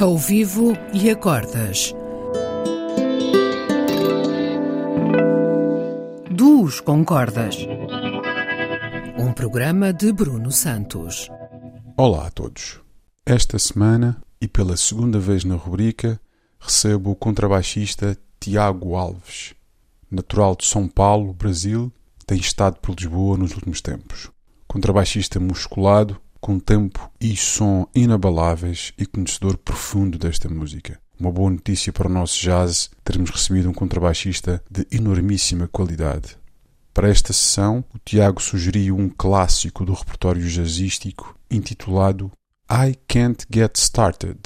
ao vivo e a cordas. Duos com cordas. Um programa de Bruno Santos. Olá a todos. Esta semana, e pela segunda vez na rubrica, recebo o contrabaixista Tiago Alves. Natural de São Paulo, Brasil, tem estado por Lisboa nos últimos tempos. Contrabaixista musculado, com tempo e som inabaláveis e conhecedor profundo desta música. Uma boa notícia para o nosso jazz termos recebido um contrabaixista de enormíssima qualidade. Para esta sessão, o Tiago sugeriu um clássico do repertório jazzístico intitulado I Can't Get Started.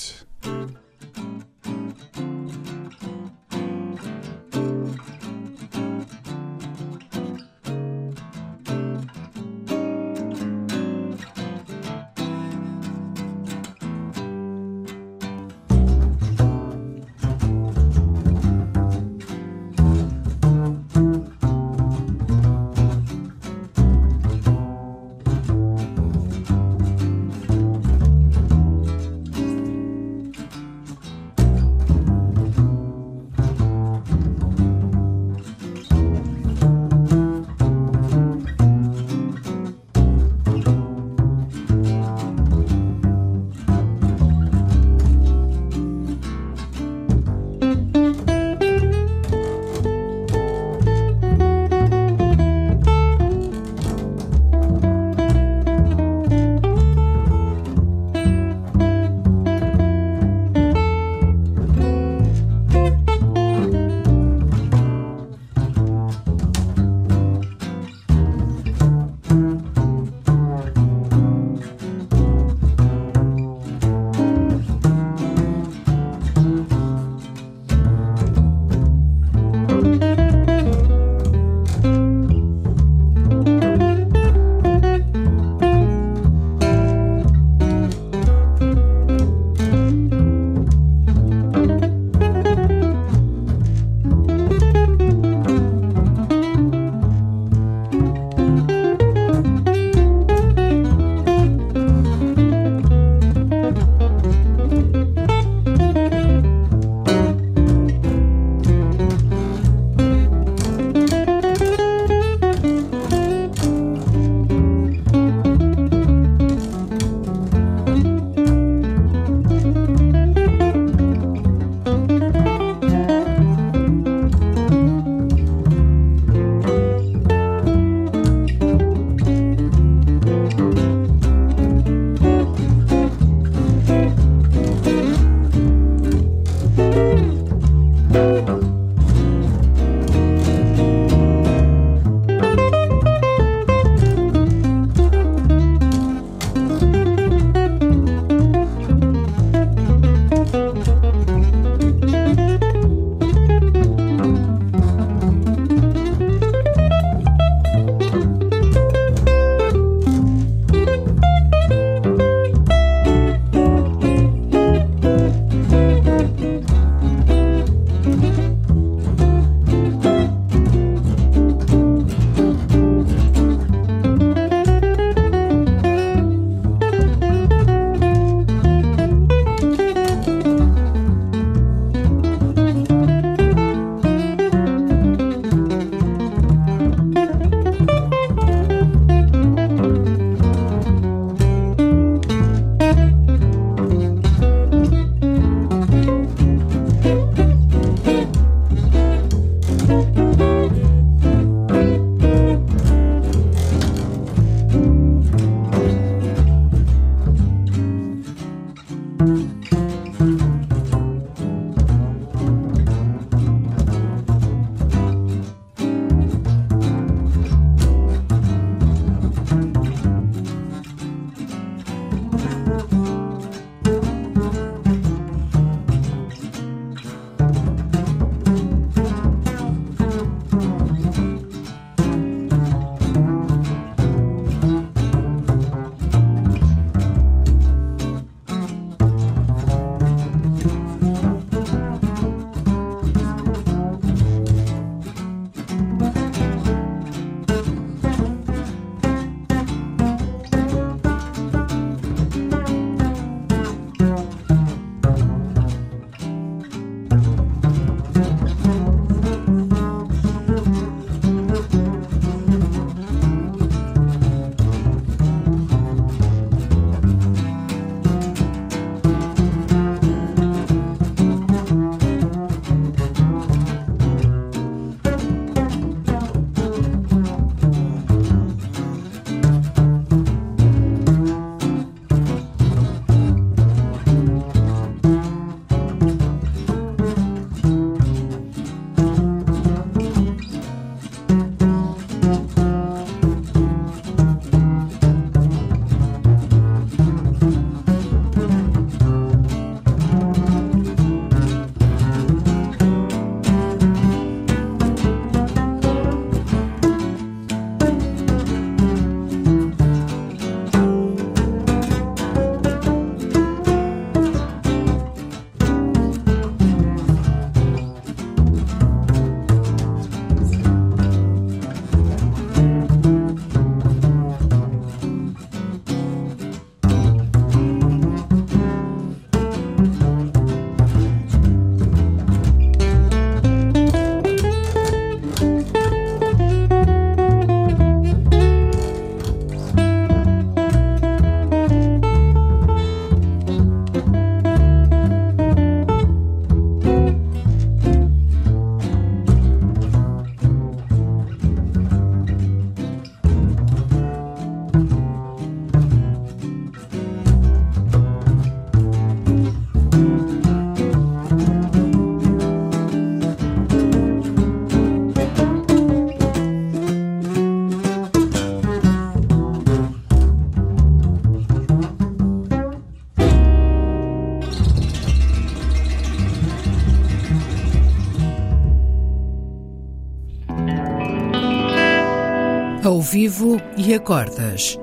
Ao vivo e acordas.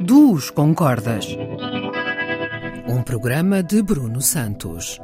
Duos com cordas. Um programa de Bruno Santos.